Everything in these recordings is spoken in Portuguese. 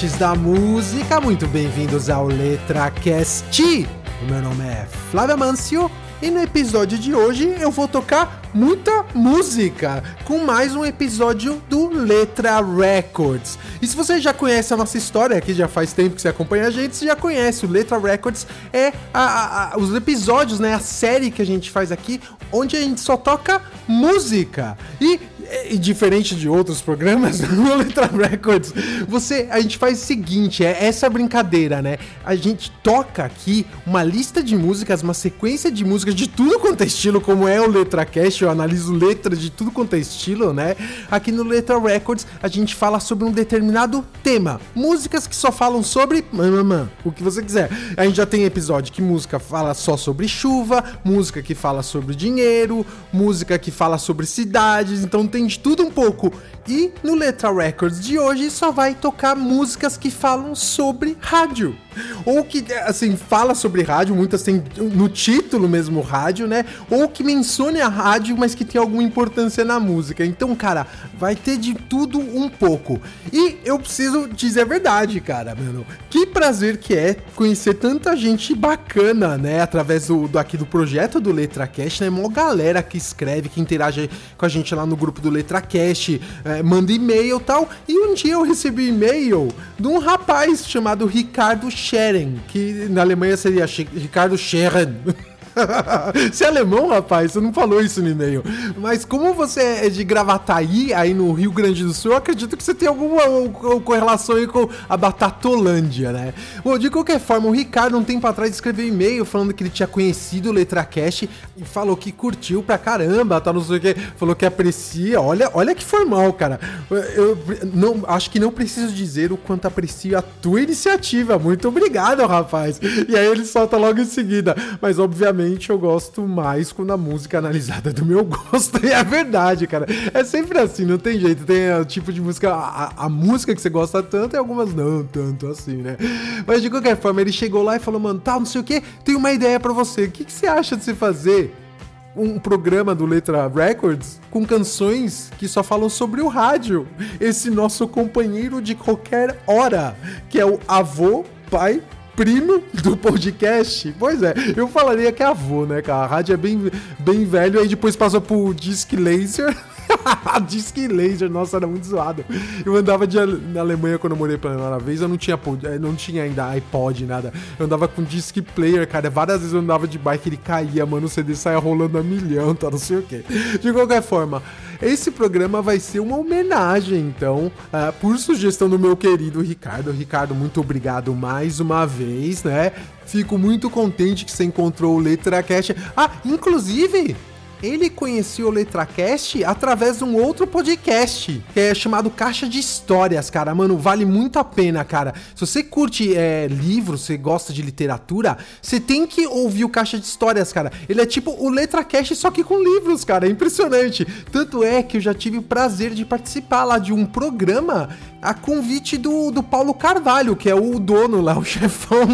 Amantes da música, muito bem-vindos ao LetraCast. O meu nome é Flávio Mancio e no episódio de hoje eu vou tocar muita música com mais um episódio do Letra Records. E se você já conhece a nossa história, aqui já faz tempo que você acompanha a gente, você já conhece. O Letra Records é a, a, a, os episódios, né? A série que a gente faz aqui, onde a gente só toca música. E e diferente de outros programas, no Letra Records, você, a gente faz o seguinte, é essa brincadeira, né? A gente toca aqui uma lista de músicas, uma sequência de músicas de tudo quanto é estilo, como é o Letra Cast, eu analiso letras de tudo quanto é estilo, né? Aqui no Letra Records, a gente fala sobre um determinado tema, músicas que só falam sobre o que você quiser. A gente já tem episódio que música fala só sobre chuva, música que fala sobre dinheiro, música que fala sobre cidades, então tem de tudo um pouco. E no Letra Records de hoje só vai tocar músicas que falam sobre rádio. Ou que, assim, fala sobre rádio, muitas têm no título mesmo rádio, né? Ou que mencione a rádio, mas que tem alguma importância na música. Então, cara, vai ter de tudo um pouco. E eu preciso dizer a verdade, cara, mano. Que prazer que é conhecer tanta gente bacana, né? Através do, do aqui do projeto do Letra Cash, né? Mó galera que escreve, que interage com a gente lá no grupo do Letra Cash, é, manda e-mail e tal. E um dia eu recebi e-mail de um rapaz chamado Ricardo Scheren, que na Alemanha seria Ricardo Scheren. você é alemão, rapaz? Você não falou isso no e-mail. Mas como você é de Gravataí, aí no Rio Grande do Sul, eu acredito que você tem alguma correlação aí com a Batatolândia, né? Bom, de qualquer forma, o Ricardo, um tempo atrás, escreveu um e-mail falando que ele tinha conhecido o Letracast e falou que curtiu pra caramba, tá não sei o que, falou que aprecia. Olha, olha que formal, cara. Eu não, acho que não preciso dizer o quanto aprecio a tua iniciativa. Muito obrigado, rapaz. E aí ele solta logo em seguida. Mas, obviamente, eu gosto mais quando a música é analisada do meu gosto. E é verdade, cara. É sempre assim, não tem jeito. Tem o tipo de música, a, a música que você gosta tanto e algumas não tanto assim, né? Mas de qualquer forma, ele chegou lá e falou, mano, tal, tá, não sei o que, tem uma ideia para você. O que, que você acha de se fazer? um programa do Letra Records com canções que só falam sobre o rádio. Esse nosso companheiro de qualquer hora, que é o avô, pai primo do podcast? Pois é, eu falaria que é avô, né, cara? A rádio é bem, bem velho, aí depois passou pro Disc Laser. Disc Laser, nossa, era muito zoado. Eu andava de, na Alemanha quando eu morei pela primeira vez, eu não tinha, eh, não tinha ainda iPod, nada. Eu andava com Disc Player, cara. Várias vezes eu andava de bike, ele caía, mano, o CD saia rolando a milhão, tá, não sei o quê. De qualquer forma, esse programa vai ser uma homenagem, então, uh, por sugestão do meu querido Ricardo. Ricardo, muito obrigado mais uma vez, né? Fico muito contente que você encontrou o Letra Cash. Ah, inclusive, ele conheceu o LetraCast através de um outro podcast, que é chamado Caixa de Histórias, cara. Mano, vale muito a pena, cara. Se você curte é, livros, você gosta de literatura, você tem que ouvir o Caixa de Histórias, cara. Ele é tipo o LetraCast, só que com livros, cara. É impressionante. Tanto é que eu já tive o prazer de participar lá de um programa a convite do, do Paulo Carvalho, que é o dono lá, o chefão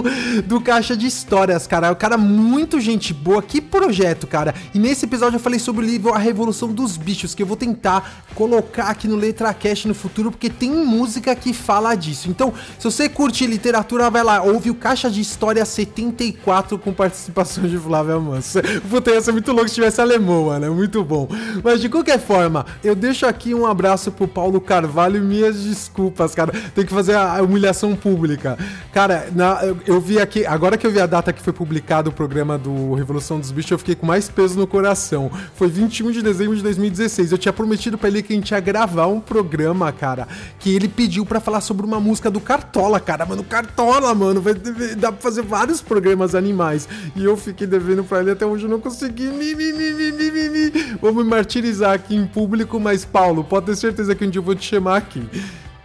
do Caixa de Histórias, cara. É um cara muito gente boa. Que projeto, cara. E nesse episódio eu falei sobre o livro A Revolução dos Bichos, que eu vou tentar colocar aqui no Letra Cash no futuro, porque tem música que fala disso. Então, se você curte literatura, vai lá, ouve o Caixa de História 74 com participação de Flávia Manso. Puta, ia ser muito louco se tivesse alemão, mano. É muito bom. Mas de qualquer forma, eu deixo aqui um abraço pro Paulo Carvalho e minhas desculpas desculpas, cara. Tem que fazer a humilhação pública. Cara, na, eu, eu, vi aqui, agora que eu vi a data que foi publicado o programa do Revolução dos Bichos, eu fiquei com mais peso no coração. Foi 21 de dezembro de 2016. Eu tinha prometido pra ele que a gente ia gravar um programa, cara, que ele pediu para falar sobre uma música do Cartola, cara. Mano, Cartola, mano, vai, dá pra fazer vários programas animais. E eu fiquei devendo pra ele até hoje, eu não consegui. Mi, mi, mi, mi, mi, mi. Vou me martirizar aqui em público, mas Paulo, pode ter certeza que um dia eu vou te chamar aqui.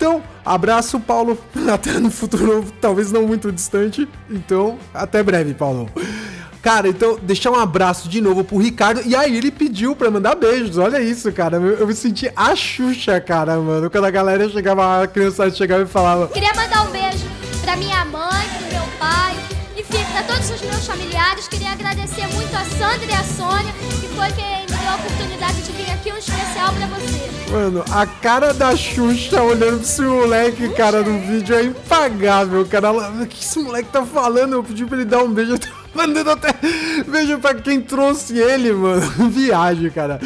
Então, abraço, Paulo. Até no futuro, talvez não muito distante. Então, até breve, Paulo. Cara, então, deixar um abraço de novo pro Ricardo. E aí ele pediu pra mandar beijos. Olha isso, cara. Eu, eu me senti a Xuxa, cara, mano. Quando a galera chegava, a criança chegava e falava. Queria mandar um beijo pra minha mãe, pro meu pai. Enfim, pra todos os meus familiares. Queria agradecer muito a Sandra e a Sônia, que foi quem a oportunidade de vir aqui um especial pra você. Mano, a cara da Xuxa olhando pra esse moleque, cara, no vídeo é impagável, cara. O que esse moleque tá falando? Eu pedi pra ele dar um beijo. Mandando até beijo pra quem trouxe ele, mano. Viagem, cara.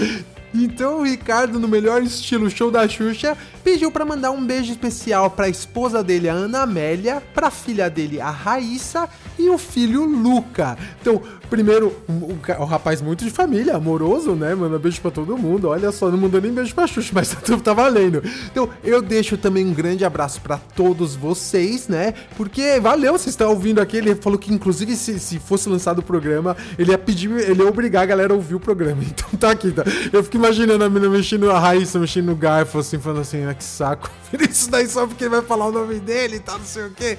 Então o Ricardo, no melhor estilo show da Xuxa, pediu para mandar um beijo especial para a esposa dele, a Ana Amélia, para a filha dele, a Raíssa, e o filho Luca. Então, primeiro, o, o, rapaz muito de família, amoroso, né? Manda beijo para todo mundo. Olha só, não mandou nem beijo pra Xuxa, mas tá, tá valendo. Então, eu deixo também um grande abraço para todos vocês, né? Porque valeu, vocês estão ouvindo aqui. Ele falou que, inclusive, se, se fosse lançado o programa, ele ia pedir, ele ia obrigar a galera a ouvir o programa. Então tá aqui, tá? Eu fico imaginando a menina mexendo a Raíssa, mexendo no garfo, assim, falando assim, ah, que saco. Isso daí só porque vai falar o nome dele e tal, não sei o quê.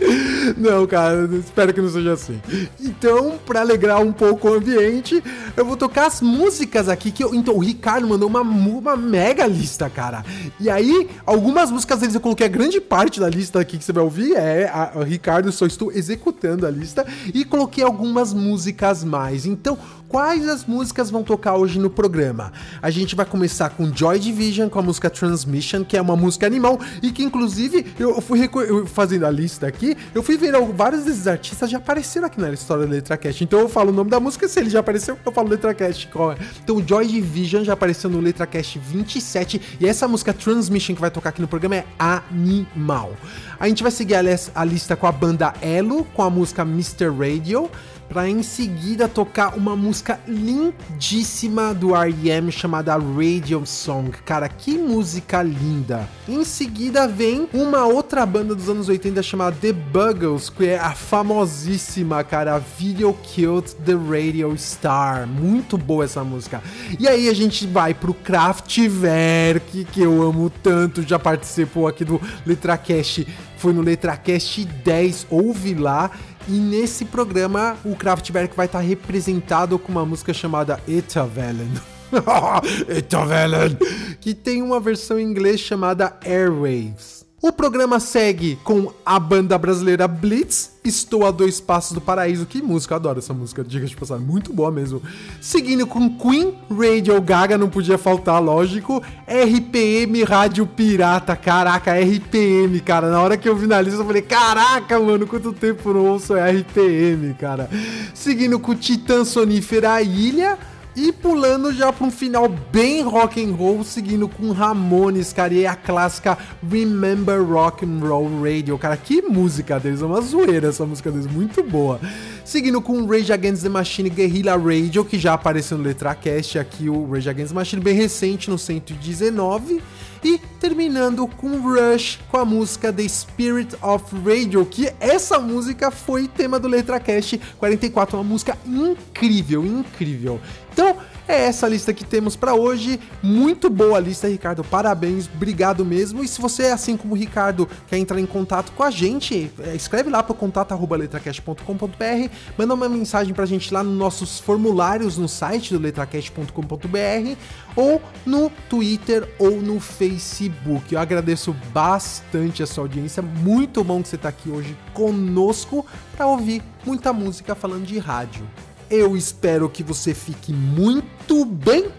Não, cara, espero que não seja assim. Então, pra alegrar um pouco o ambiente, eu vou tocar as músicas aqui que eu. Então, o Ricardo mandou uma, uma mega lista, cara. E aí, algumas músicas deles eu coloquei a grande parte da lista aqui que você vai ouvir. É, a, a Ricardo, só estou executando a lista. E coloquei algumas músicas mais. Então, quais as músicas vão tocar hoje no programa. A gente vai começar com Joy Division, com a música Transmission, que é uma música animal e que inclusive eu fui eu, fazendo a lista aqui, eu fui ver vários desses artistas já apareceram aqui na história da Letra Cast. Então eu falo o nome da música, se ele já apareceu, eu falo Letra Cast qual é. Então Joy Division já apareceu no Letra Cast 27 e essa música Transmission que vai tocar aqui no programa é animal. A gente vai seguir a, a lista com a banda Elo, com a música Mr. Radio para em seguida tocar uma música lindíssima do R.E.M. chamada Radio Song. Cara, que música linda. Em seguida vem uma outra banda dos anos 80 chamada The Buggles, que é a famosíssima, cara, Video Killed the Radio Star. Muito boa essa música. E aí a gente vai pro Kraftwerk, que eu amo tanto, já participou aqui do Letracast, foi no Letracast 10, ouve lá. E nesse programa, o Kraftwerk vai estar representado com uma música chamada Etavelen. Etavelen! Que tem uma versão em inglês chamada Airwaves. O programa segue com a banda brasileira Blitz, Estou a Dois Passos do Paraíso. Que música, eu adoro essa música, diga de passar, muito boa mesmo. Seguindo com Queen, Radio Gaga, não podia faltar, lógico. RPM, Rádio Pirata, caraca, RPM, cara. Na hora que eu vi na lista, eu falei, caraca, mano, quanto tempo não ouço RPM, cara. Seguindo com Titã Sonífera Ilha. E pulando já para um final bem rock and roll, seguindo com Ramones, cara, e a clássica Remember Rock and Roll Radio, cara, que música deles, é uma zoeira essa música deles, muito boa. Seguindo com Rage Against the Machine Guerrilla Radio, que já apareceu no Letracast aqui, o Rage Against the Machine, bem recente, no 119. E terminando com Rush com a música The Spirit of Radio, que essa música foi tema do Letracast 44, uma música incrível, incrível. Então, é essa lista que temos para hoje. Muito boa lista, Ricardo. Parabéns, obrigado mesmo. E se você, assim como o Ricardo, quer entrar em contato com a gente, é, escreve lá para contato@letracast.com.br, manda uma mensagem pra gente lá nos nossos formulários no site do letracast.com.br ou no Twitter ou no Facebook. Eu agradeço bastante a sua audiência. Muito bom que você está aqui hoje conosco para ouvir muita música falando de rádio. Eu espero que você fique muito bem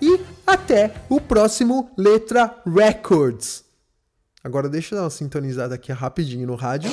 e até o próximo Letra Records. Agora deixa eu dar uma sintonizada aqui rapidinho no rádio.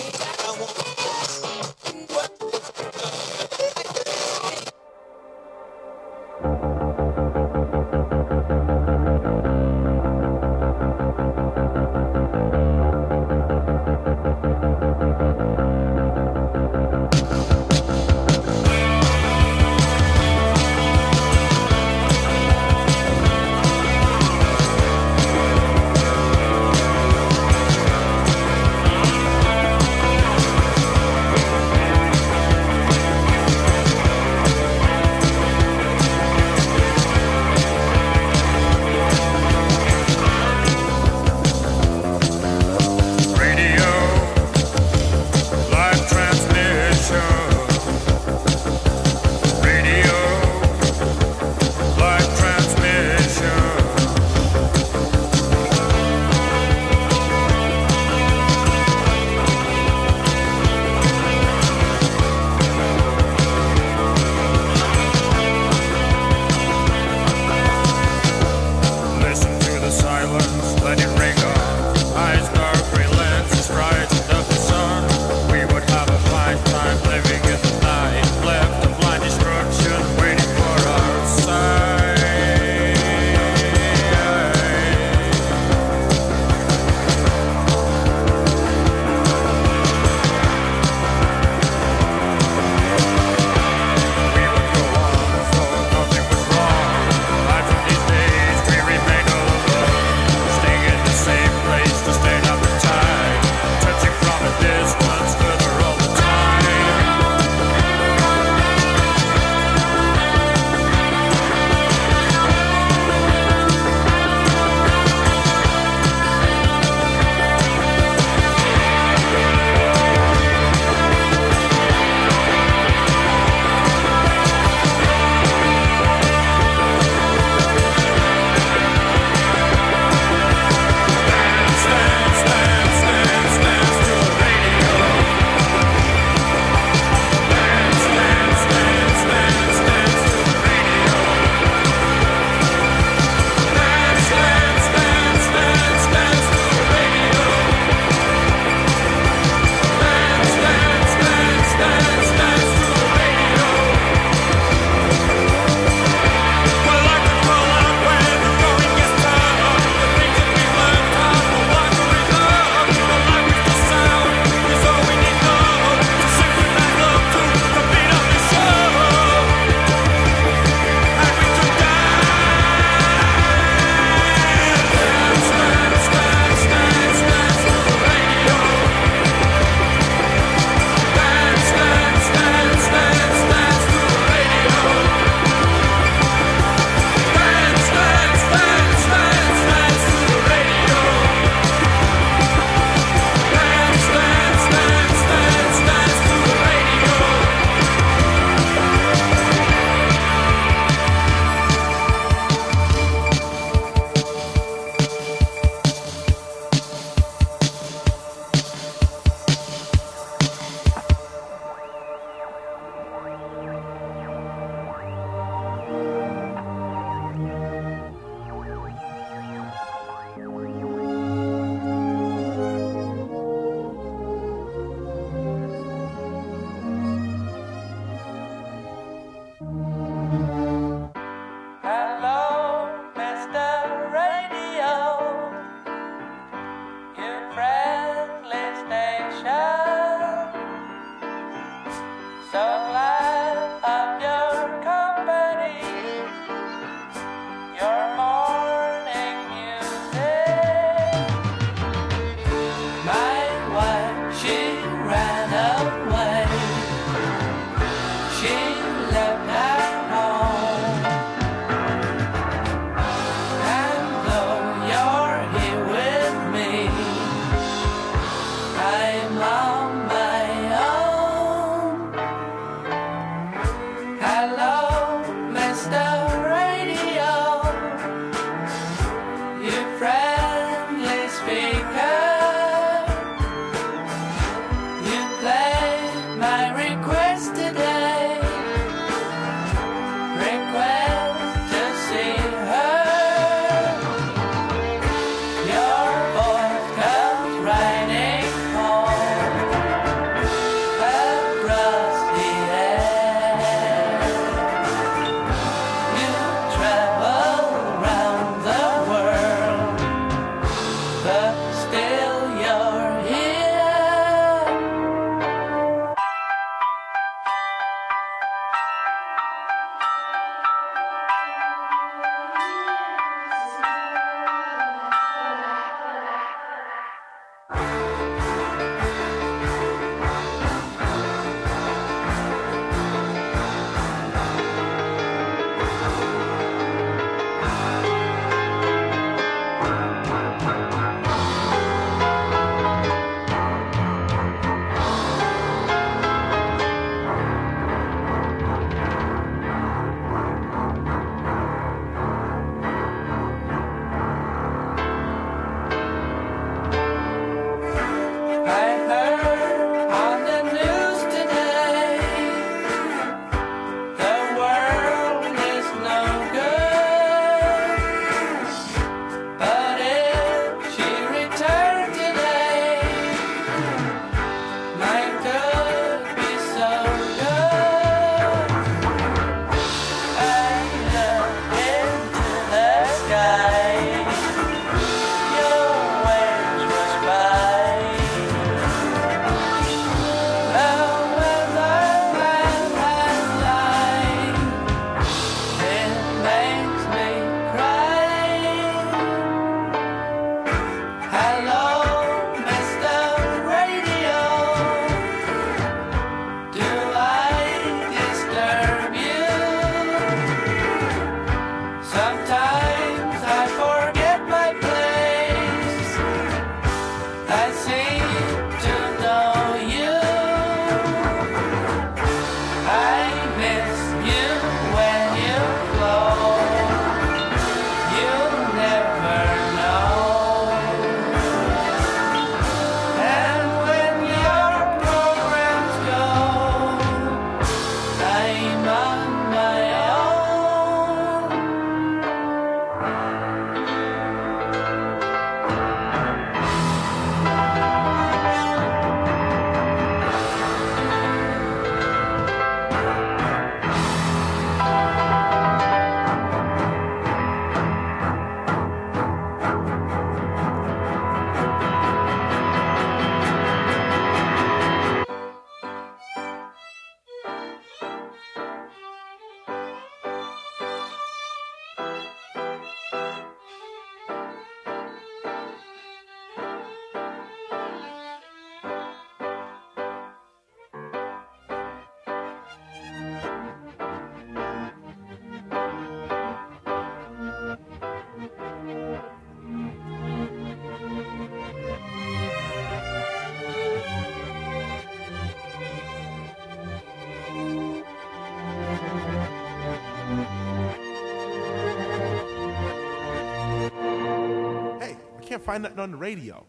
find it on the radio.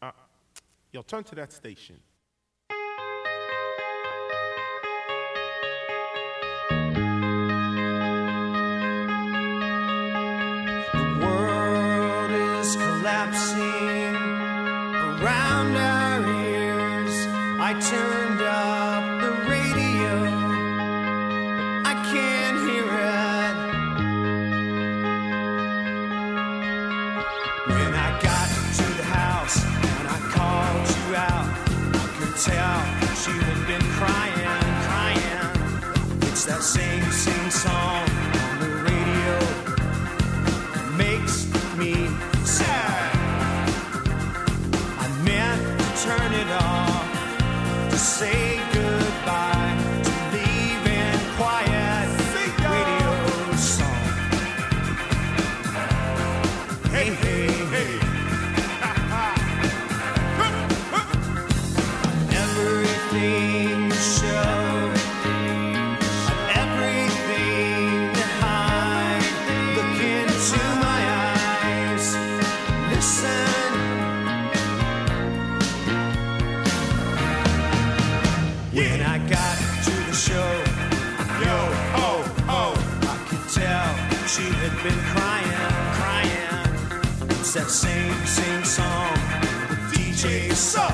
Uh, yo, turn to that station. The world is collapsing. that same same song on the radio makes me sad. I meant to turn it off to say. It's that same, same song. The DJ song.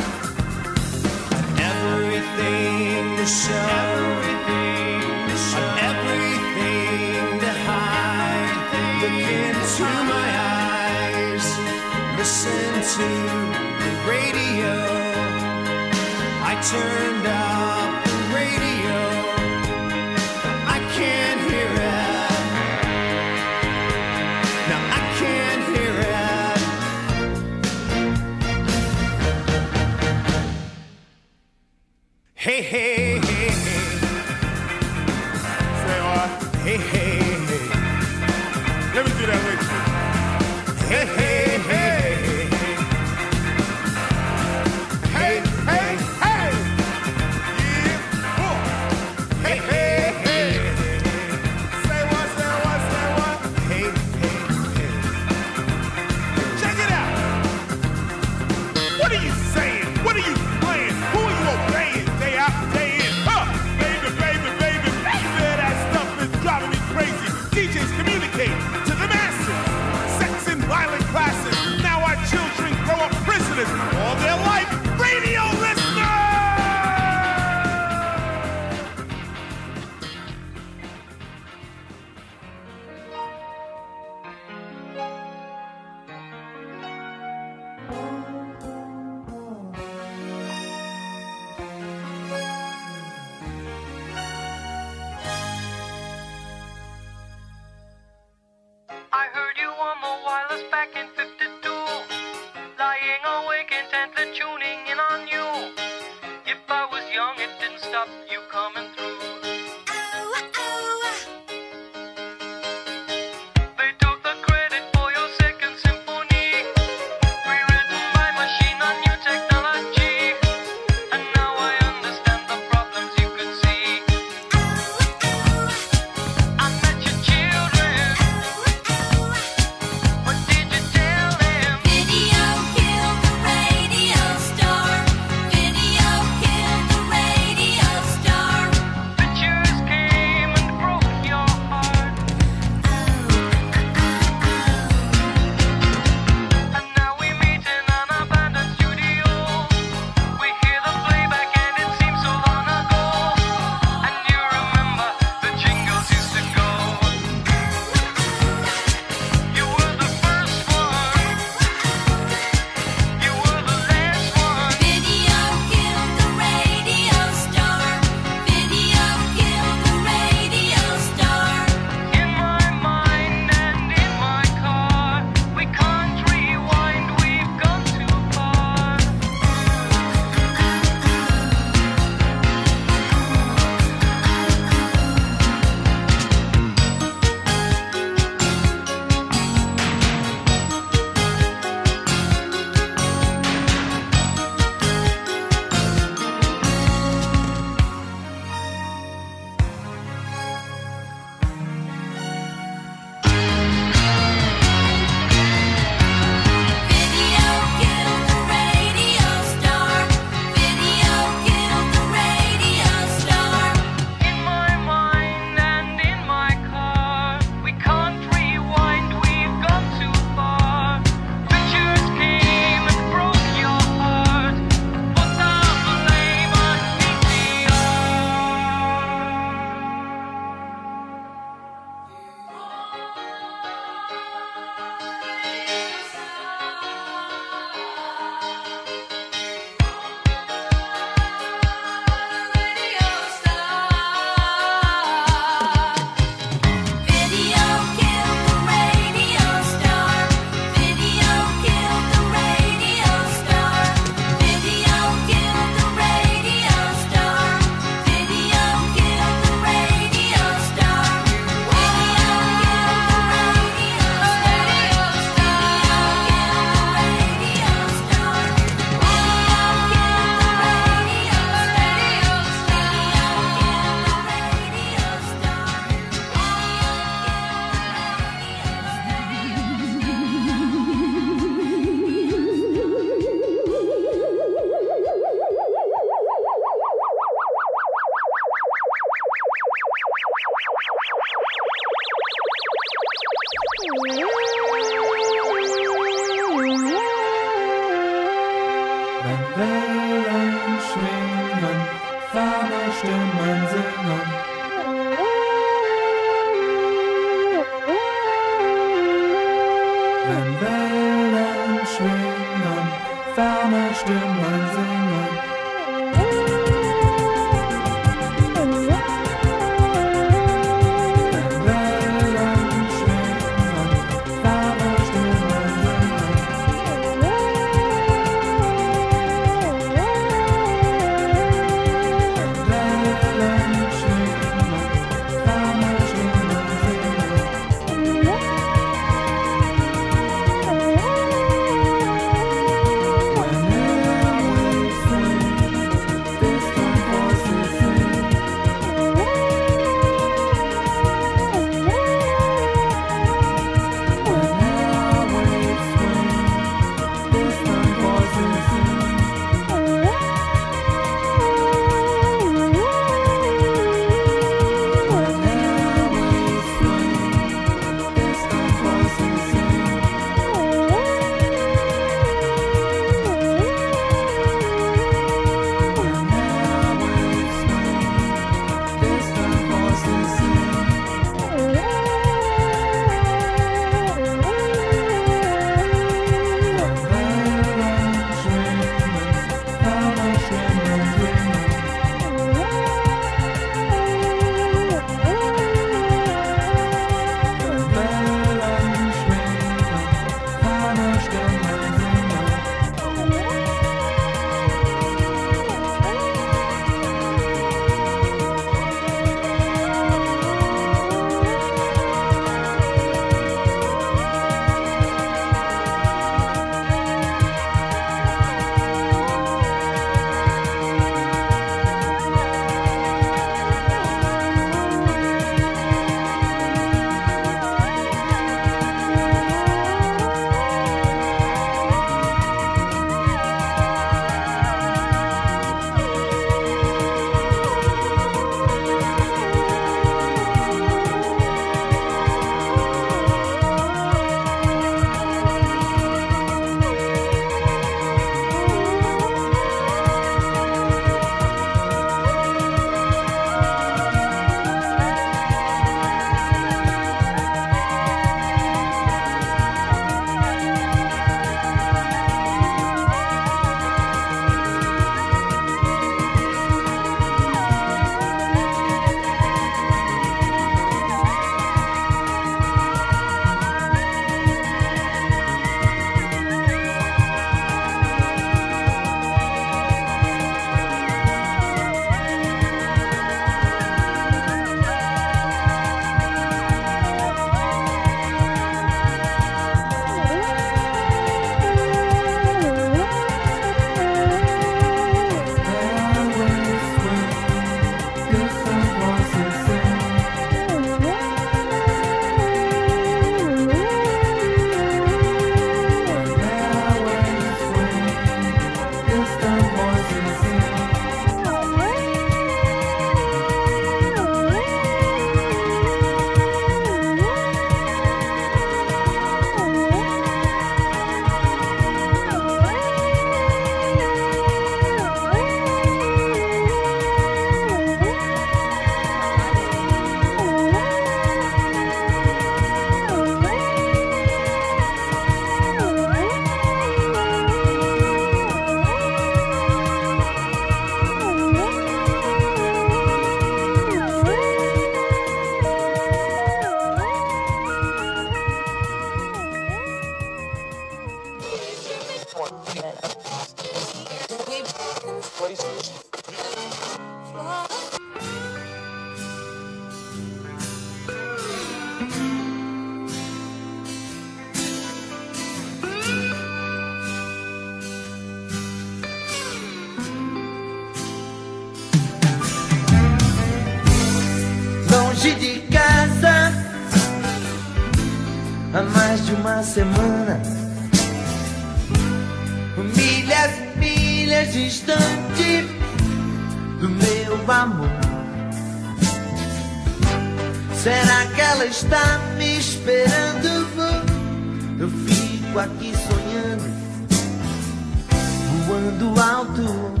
Eu sonhando, voando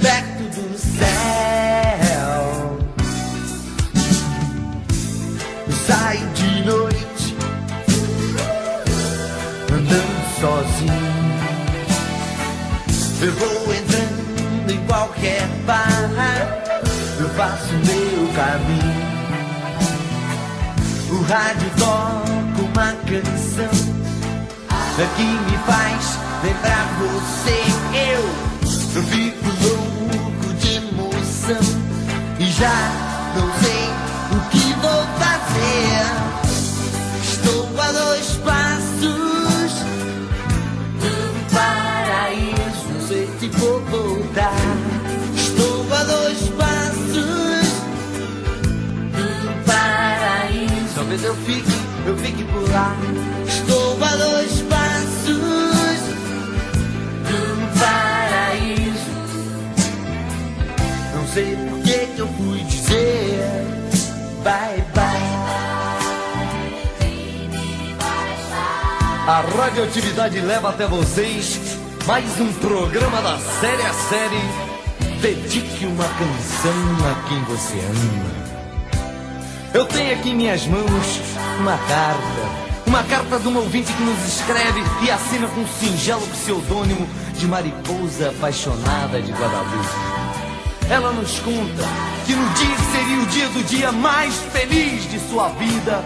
perto do céu. Saio de noite, andando sozinho. Eu vou entrando em qualquer bar, eu faço meu caminho. O rádio toca uma canção que me faz lembrar você. Eu, eu fico louco de emoção e já não sei o que vou fazer. Estou a dois passos do paraíso, não sei se vou voltar. Estou a dois passos do paraíso, talvez eu fique, eu fique por lá. A radioatividade leva até vocês mais um programa da série a série. Dedique uma canção a quem você ama. Eu tenho aqui em minhas mãos uma carta. Uma carta de um ouvinte que nos escreve e assina com um singelo pseudônimo de mariposa apaixonada de Guadalupe. Ela nos conta que no dia seria o dia do dia mais feliz de sua vida,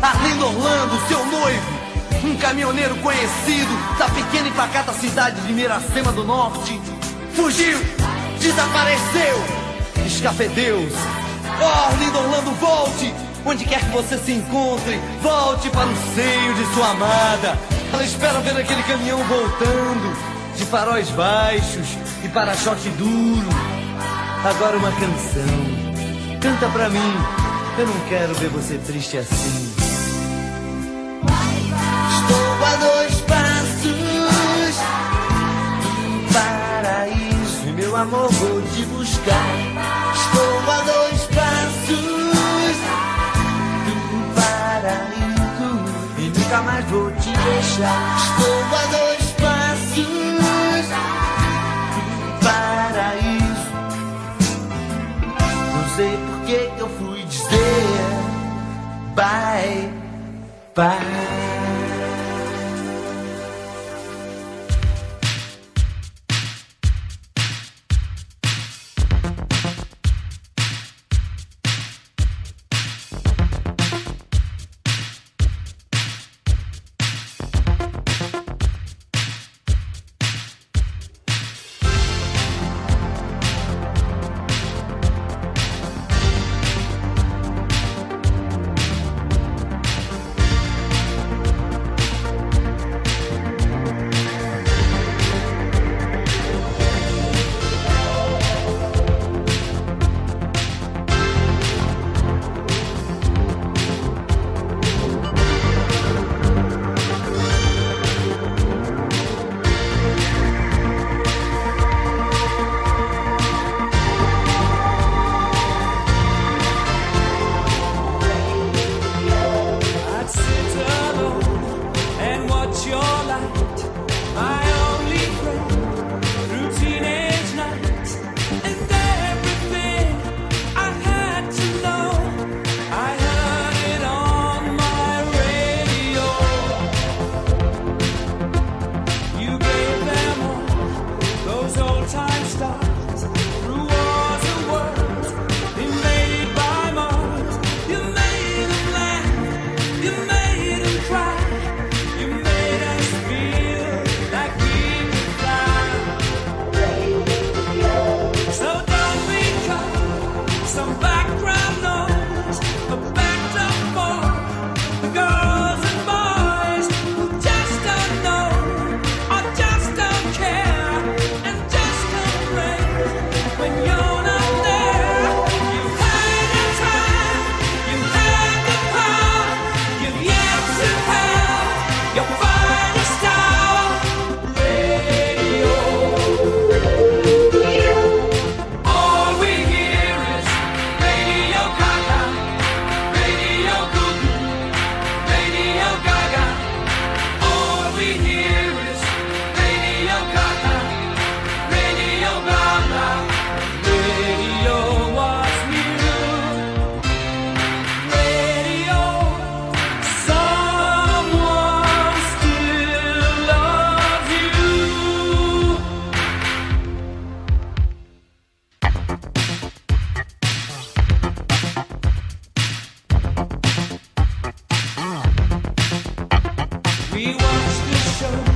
Arlindo Orlando, seu noivo, um caminhoneiro conhecido da pequena e pacata cidade de Miracema do Norte, fugiu, desapareceu, escafedeus. Oh, Arlindo Orlando, volte! Onde quer que você se encontre, volte para o seio de sua amada. Ela espera ver aquele caminhão voltando, de faróis baixos e para-choque duro. Agora uma canção. Canta pra mim. Eu não quero ver você triste assim. Amor vou te buscar. Estou a dois passos do paraíso e nunca mais vou te deixar. Estou a dois passos do paraíso. Não sei por que eu fui dizer bye bye. We watch the show.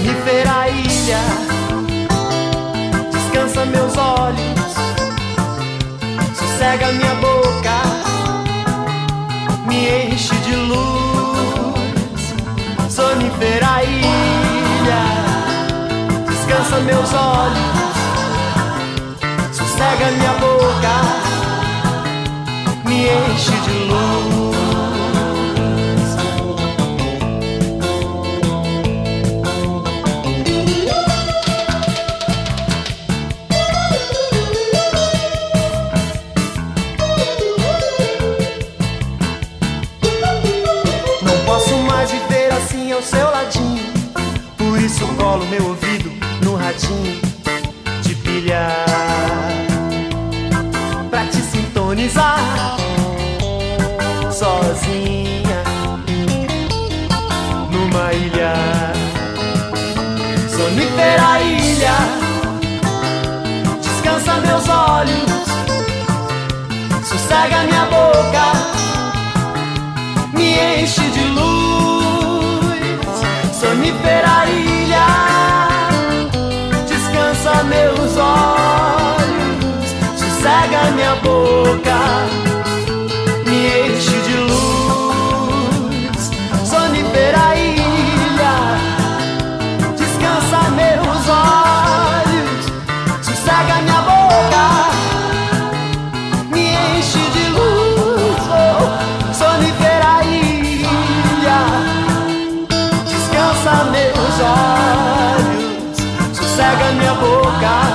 Sonífera ilha. Descansa meus olhos, sossega minha boca. Me enche de luz, sonífera ilha, descansa meus olhos, sossega minha boca, me enche de luz. Colo meu ouvido no radinho de pilha. Pra te sintonizar sozinha numa ilha. Sonífera ilha. Descansa meus olhos, sossega minha boca. Me enche boca, me enche de luz, sonífera ilha, descansa meus olhos, sossega minha boca, me enche de luz, oh, sonífera ilha, descansa meus olhos, sossega minha boca.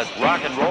Come on, let's rock and roll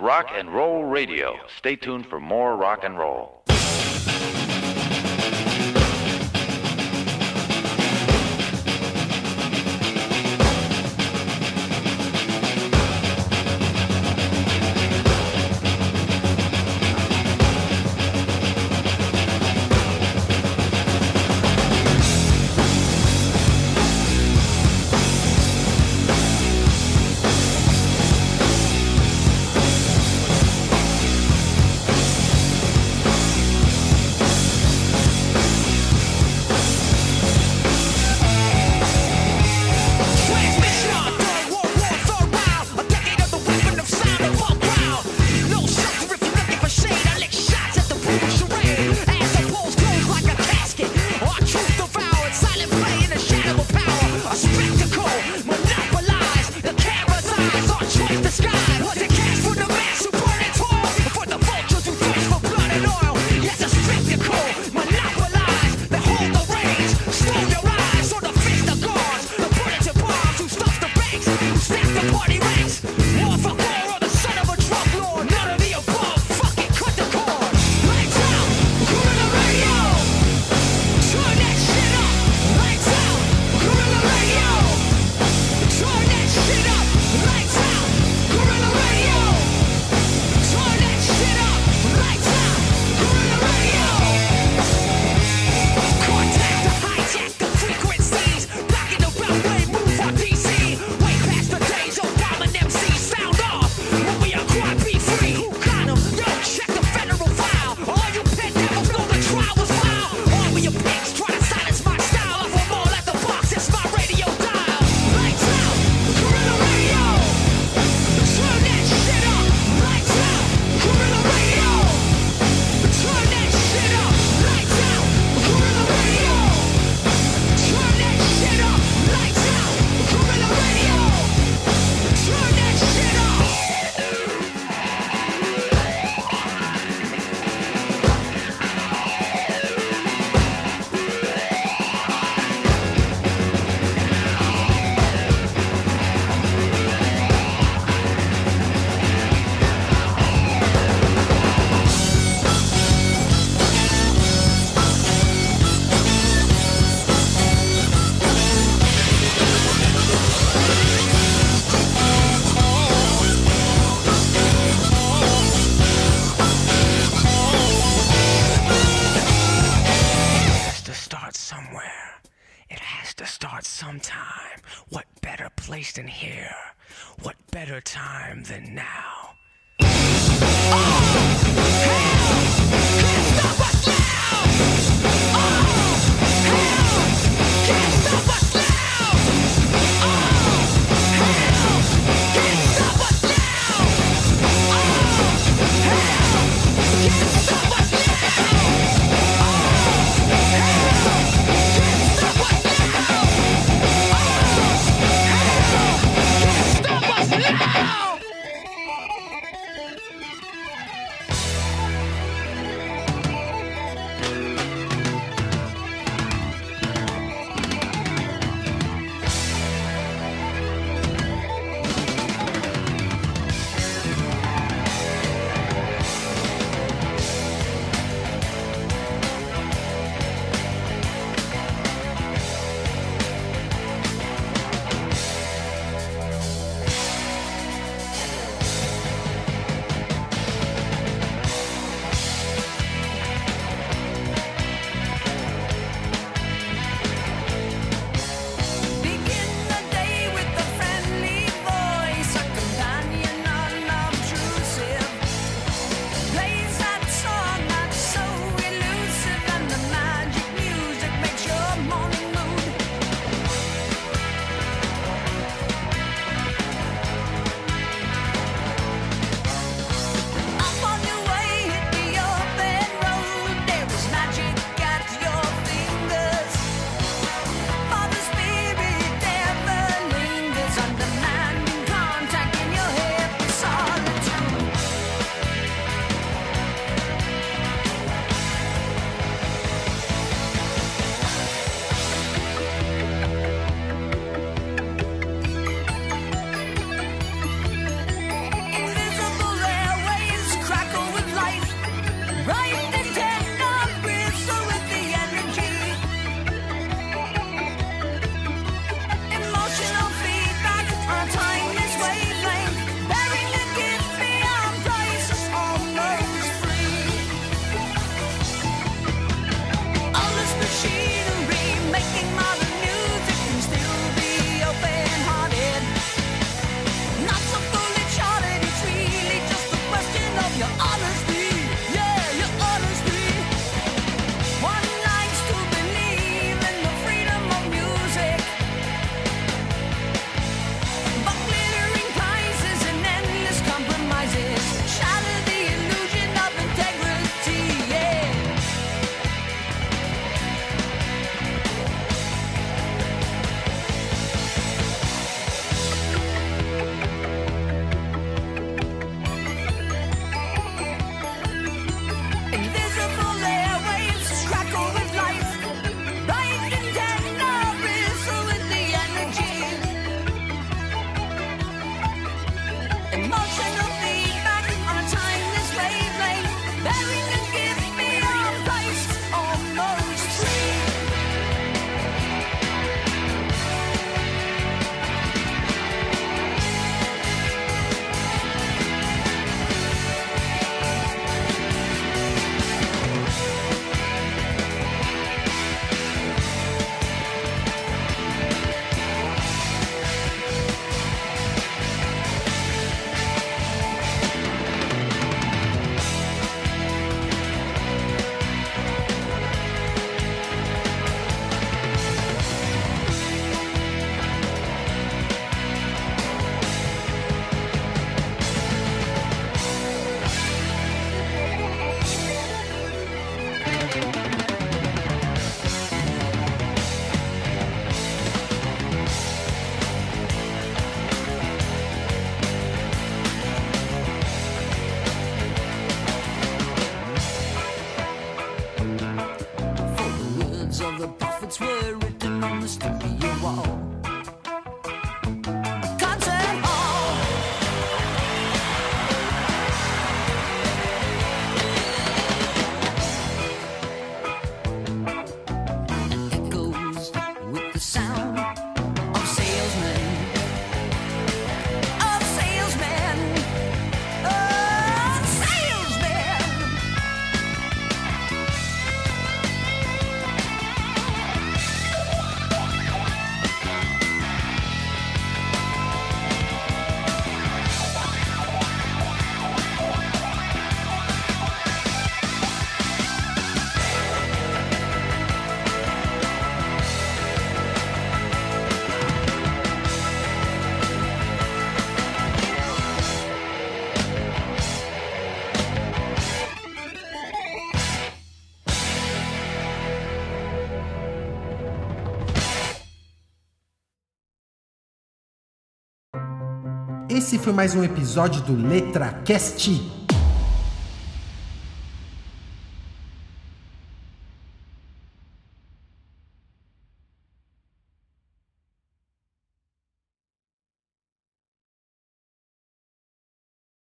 Rock and Roll Radio. Stay tuned for more rock and roll. Foi mais um episódio do Letra Cast.